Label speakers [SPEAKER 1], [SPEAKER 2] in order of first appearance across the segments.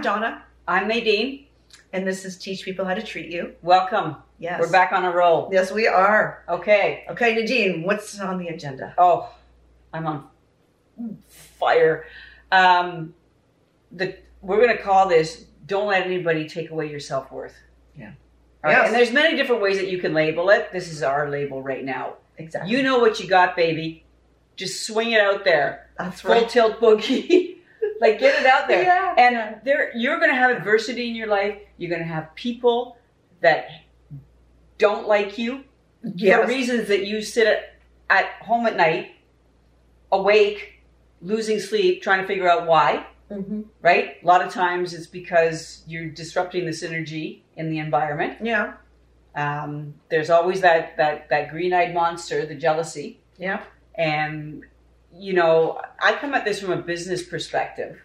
[SPEAKER 1] I'm Donna,
[SPEAKER 2] I'm Nadine.
[SPEAKER 1] and this is Teach People How to Treat You.
[SPEAKER 2] Welcome.
[SPEAKER 1] Yes.
[SPEAKER 2] We're back on a roll.
[SPEAKER 1] Yes, we are.
[SPEAKER 2] Okay.
[SPEAKER 1] Okay, Nadine, what's on the agenda?
[SPEAKER 2] Oh, I'm on fire. Um, the we're gonna call this "Don't let anybody take away your self worth."
[SPEAKER 1] Yeah.
[SPEAKER 2] All right.
[SPEAKER 1] Yes.
[SPEAKER 2] And there's many different ways that you can label it. This is our label right now.
[SPEAKER 1] Exactly.
[SPEAKER 2] You know what you got, baby. Just swing it out there.
[SPEAKER 1] That's
[SPEAKER 2] Full
[SPEAKER 1] right.
[SPEAKER 2] tilt boogie. like get it out there.
[SPEAKER 1] Yeah.
[SPEAKER 2] And there, you're going to have adversity in your life. You're going to have people that don't like you for
[SPEAKER 1] Yes.
[SPEAKER 2] reasons that you sit at, at home at night, awake, losing sleep, trying to figure out why.
[SPEAKER 1] Mhm.
[SPEAKER 2] Right? A lot of times it's because you're disrupting the synergy in the environment.
[SPEAKER 1] Yeah.
[SPEAKER 2] Um, there's always that that that green-eyed monster, the jealousy
[SPEAKER 1] Yeah.
[SPEAKER 2] and you know i come at this from a business perspective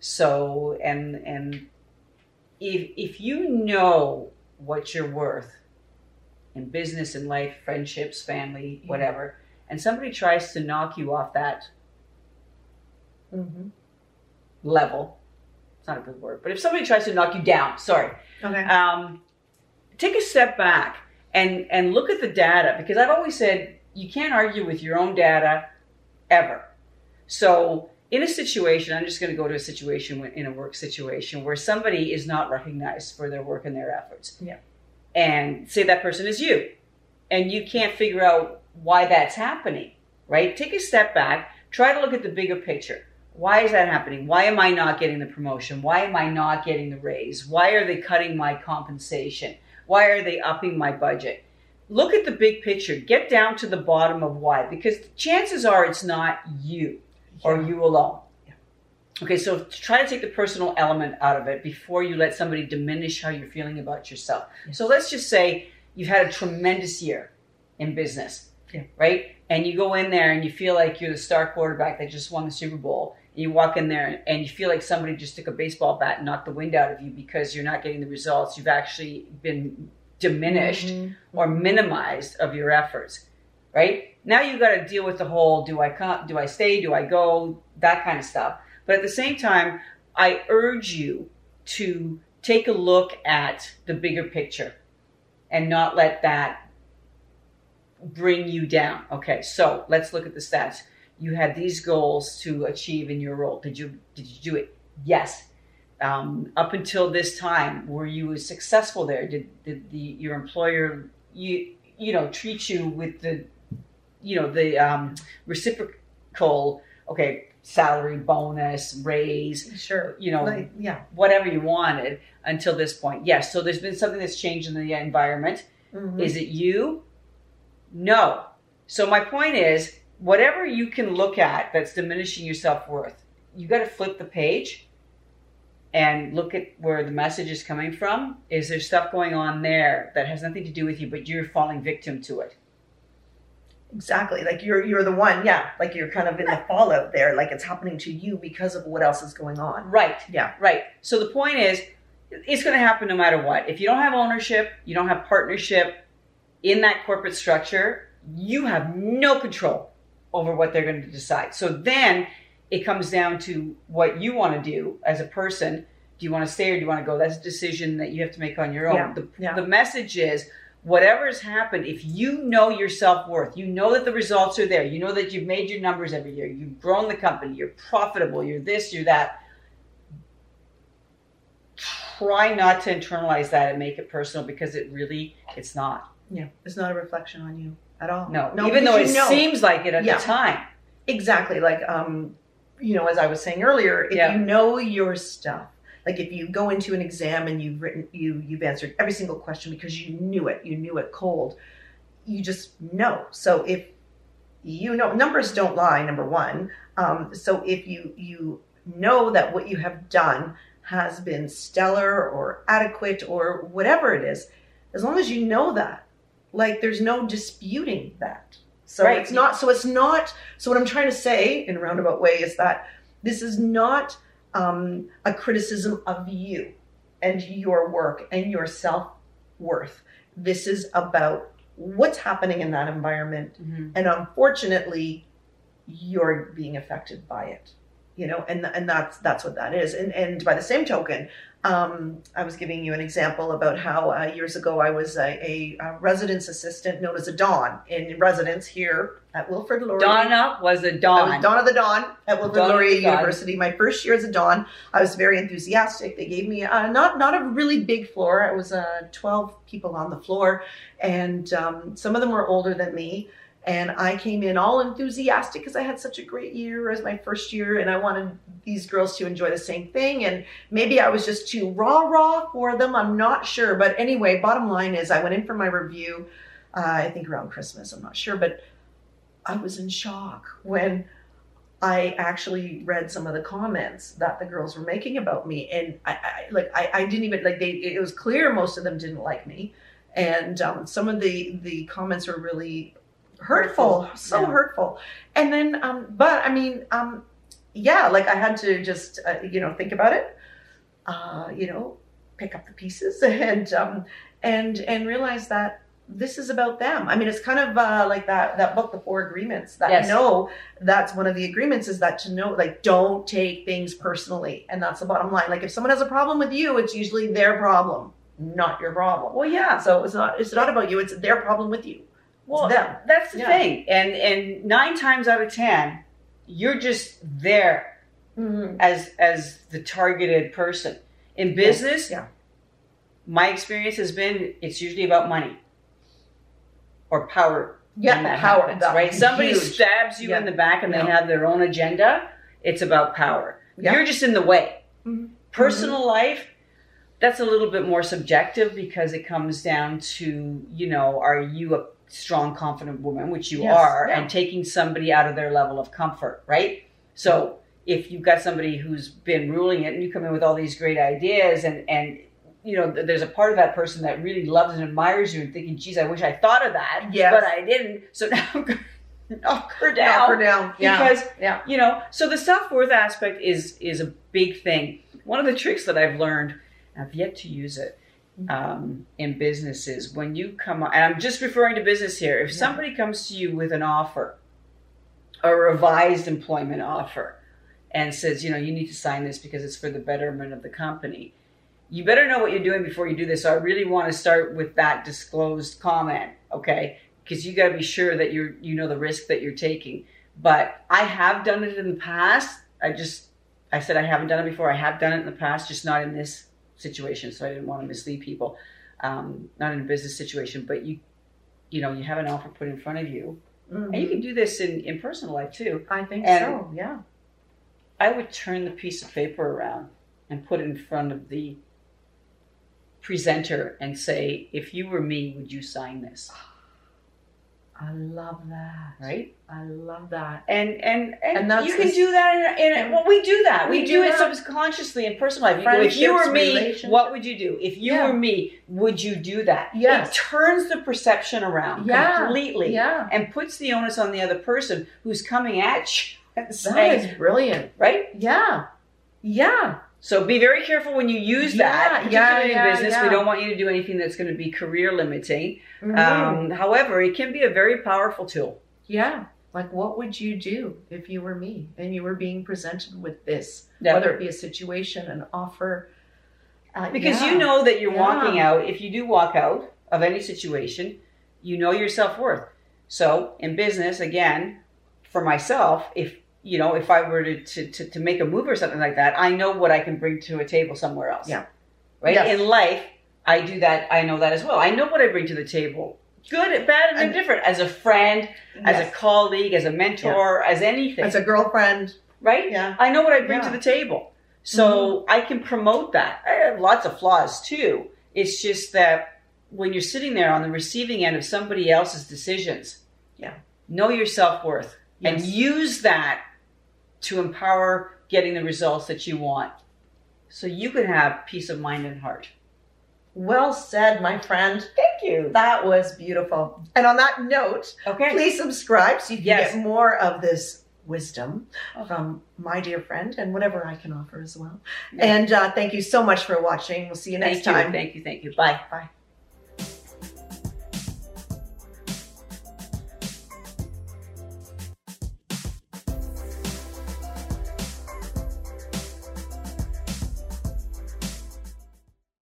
[SPEAKER 2] so and and if if you know what you're worth in business and life friendships family
[SPEAKER 1] Yeah.
[SPEAKER 2] whatever and somebody tries to knock you off that
[SPEAKER 1] hmm
[SPEAKER 2] level it's not a good word but if somebody tries to knock you down sorry
[SPEAKER 1] Okay.
[SPEAKER 2] um, take a step back and and look at the data because I've always said you can't argue with your own data ever. So in a situation, I'm just going to go to a situation when- in a work situation where somebody is not recognized for their work and their efforts.
[SPEAKER 1] Yeah.
[SPEAKER 2] And say that person is you, and you can't figure out why that's happening. Right? Take a step back. Try to look at the bigger picture. Why is that happening? Why am I not getting the promotion? Why am I not getting the raise? Why are they cutting my compensation? Why are they upping my budget? Look at the big picture. Get down to the bottom of why, because chances are it's not you or you alone.
[SPEAKER 1] Yeah.
[SPEAKER 2] Okay, so try to take the personal element out of it before you let somebody diminish how you're feeling about yourself.
[SPEAKER 1] Yes.
[SPEAKER 2] So let's just say you've had a tremendous year in business,
[SPEAKER 1] Yeah.
[SPEAKER 2] right? And you go in there and you feel like you're the star quarterback that just won the Super Bowl. And you walk in there and you feel like somebody just took a baseball bat and knocked the wind out of you because you're not getting the results. You've actually been diminished
[SPEAKER 1] Mhm.
[SPEAKER 2] or minimized of your efforts, right? Now you've got to deal with the whole do I come, do I stay, do I go, that kind of stuff. But at the same time, I urge you to take a look at the bigger picture and not let that bring you down. Okay, so let's look at the stats. You had these goals to achieve in your role. Did you did you do it? Yes. Um, up until this time, were you successful there? Did, did the your employer you you know treat you with the you know the um, reciprocal okay salary bonus raise
[SPEAKER 1] Sure.
[SPEAKER 2] you know
[SPEAKER 1] Like, yeah.
[SPEAKER 2] whatever you wanted until this point yes so there's been something that's changed in the environment
[SPEAKER 1] Mhm.
[SPEAKER 2] is it you? No. So my point is, whatever you can look at that's diminishing your self worth, you got to flip the page and look at where the message is coming from. Is there stuff going on there that has nothing to do with you, but you're falling victim to it?
[SPEAKER 1] Exactly. Like you're you're the one. Yeah. Like you're kind of in the fallout there. Like it's happening to you because of what else is going on.
[SPEAKER 2] Right.
[SPEAKER 1] Yeah.
[SPEAKER 2] Right. So the point is, it's going to happen no matter what. If you don't have ownership, you don't have partnership in that corporate structure, you have no control over what they're going to decide. So then it comes down to what you want to do as a person. Do you want to stay or do you want to go? That's a decision that you have to make on your own.
[SPEAKER 1] Yeah.
[SPEAKER 2] The,
[SPEAKER 1] Yeah.
[SPEAKER 2] the message is whatever has happened, if you know your self worth, you know that the results are there, you know that you've made your numbers every year, you've grown the company, you're profitable, you're this, you're that. Try not to internalize that and make it personal because it really, it's not.
[SPEAKER 1] Yeah. It's not a reflection on you at all.
[SPEAKER 2] No,
[SPEAKER 1] No.
[SPEAKER 2] even though it
[SPEAKER 1] know.
[SPEAKER 2] seems like it at
[SPEAKER 1] Yeah.
[SPEAKER 2] the time.
[SPEAKER 1] Exactly. Like, um, you know, as I was saying earlier, if
[SPEAKER 2] Yeah.
[SPEAKER 1] you know your stuff, like if you go into an exam and you've written, you you've answered every single question because you knew it, you knew it cold. You just know. So if you know, numbers don't lie. Number one. Um, so if you you know that what you have done has been stellar or adequate or whatever it is, as long as you know that, like there's no disputing that. So
[SPEAKER 2] Right.
[SPEAKER 1] it's not. So it's not. So what I'm trying to say in a roundabout way is that this is not um, a criticism of you and your work and your self worth. This is about what's happening in that environment,
[SPEAKER 2] Mhm.
[SPEAKER 1] and unfortunately, you're being affected by it. You know and and that's that's what that is and and by the same token um, I was giving you an example about how uh, years ago I was a, a, a, residence assistant known as a Don in residence here at Wilfrid Laurier.
[SPEAKER 2] Donna was a Don.
[SPEAKER 1] I was Donna the Don at Wilfrid Laurier University. My first year as a Don, I was very enthusiastic. They gave me uh, not not a really big floor. It was uh, 12 people on the floor, and um, some of them were older than me. And I came in all enthusiastic because I had such a great year as my first year, and I wanted these girls to enjoy the same thing. And maybe I was just too raw, raw for them. I'm not sure. But anyway, bottom line is, I went in for my review, uh, I think around Christmas, I'm not sure. But I was in shock when I actually read some of the comments that the girls were making about me. And I, I like, I, I didn't even, like, they, it was clear most of them didn't like me. And um, some of the, the comments were really hurtful, hurtful. so yeah. hurtful. And then, um, but I mean, um, yeah, like I had to just, uh, you know, think about it, uh, you know, pick up the pieces and, um, and, and realize that this is about them. I mean, it's kind of uh, like that that book, The Four Agreements. That yes. know that's one of the agreements is that to know, like, don't take things personally, and that's the bottom line. Like, if someone has a problem with you, it's usually their problem, not your problem.
[SPEAKER 2] Well, yeah.
[SPEAKER 1] So it's not it's not about you; it's their problem with you.
[SPEAKER 2] Well, that's the yeah. thing. And and nine times out of ten, you're just there mm-hmm. as as the targeted person. In business,
[SPEAKER 1] yeah.
[SPEAKER 2] my experience has been it's usually about money or power.
[SPEAKER 1] Yeah, power.
[SPEAKER 2] Happens, right? Somebody huge. stabs you yeah. in the back and yeah. they have their own agenda. It's about power. You're just in the way. Mm-hmm. Personal mm-hmm. life, that's a little bit more subjective because it comes down to, you know, are you a strong, confident woman, which you yes, are, yeah. and taking somebody out of their level of comfort, right? So if you've got somebody who's been ruling it and you come in with all these great ideas and, and you know, there's a part of that person that really loves and admires you and thinking, geez, I wish I thought of that, yes. but I didn't. So now I'm going to knock her down.
[SPEAKER 1] Knock her down.
[SPEAKER 2] Yeah. Because, yeah. you know, so the self-worth aspect is, is a big thing. One of the tricks that I've learned, I've yet to use it, um, in businesses when you come on, and I'm just referring to business here. If somebody comes to you with an offer, a revised employment offer, and says, you know, you need to sign this because it's for the betterment of the company, you better know what you're doing before you do this. So I really want to start with that disclosed comment, okay? Because you got to be sure that you're, you know, the risk that you're taking. But I have done it in the past. I just, I said I haven't done it before. I have done it in the past, just not in this situation, so I didn't want to mislead people. Um, not in a business situation, but you, you know, you have an offer put in front of you, mm-hmm. and you can do this in in personal life too.
[SPEAKER 1] I think and so. Yeah.
[SPEAKER 2] I would turn the piece of paper around and put it in front of the presenter and say, "If you were me, would you sign this?"
[SPEAKER 1] I love that.
[SPEAKER 2] Right?
[SPEAKER 1] I love that.
[SPEAKER 2] And and and, and you can do that in, in well, we do that. We, we do, do it subconsciously in personal life. If you were me, what would you do? If you yeah. were me, would you do that?
[SPEAKER 1] Yes.
[SPEAKER 2] It turns the perception around
[SPEAKER 1] yeah.
[SPEAKER 2] completely.
[SPEAKER 1] Yeah.
[SPEAKER 2] And puts the onus on the other person who's coming at you.
[SPEAKER 1] That is brilliant.
[SPEAKER 2] Right?
[SPEAKER 1] Yeah. Yeah.
[SPEAKER 2] So be very careful when you use that, yeah, particularly yeah, in business. Yeah. We don't want you to do anything that's going to be career limiting. Mm-hmm. Um, however, it can be a very powerful tool.
[SPEAKER 1] Yeah. Like, what would you do if you were me and you were being presented with this, whether it be a situation, an offer?
[SPEAKER 2] Uh, because you know that you're walking out. If you do walk out of any situation, you know your self worth. So in business, again, for myself, if you know, if I were to, to, to, to, make a move or something like that, I know what I can bring to a table somewhere else.
[SPEAKER 1] Yeah.
[SPEAKER 2] Right? Yes. In life, I do that. I know that as well. I know what I bring to the table. Good, bad, and, different. As a friend, yes. as a colleague, as a mentor, yeah. as anything.
[SPEAKER 1] As a girlfriend.
[SPEAKER 2] Right?
[SPEAKER 1] Yeah.
[SPEAKER 2] I know what I bring yeah. to the table. So mm-hmm. I can promote that. I have lots of flaws too. It's just that when you're sitting there on the receiving end of somebody else's decisions,
[SPEAKER 1] yeah,
[SPEAKER 2] know your self worth yes. and use that to empower getting the results that you want so you can have peace of mind and heart.
[SPEAKER 1] Well said, my friend.
[SPEAKER 2] Thank you.
[SPEAKER 1] That was beautiful. And on that note,
[SPEAKER 2] okay.
[SPEAKER 1] please subscribe so you can yes. get more of this wisdom oh. from my dear friend and whatever I can offer as well. And uh, thank you so much for watching. We'll see you next
[SPEAKER 2] thank
[SPEAKER 1] time.
[SPEAKER 2] You, thank you. Thank you. Bye.
[SPEAKER 1] Bye.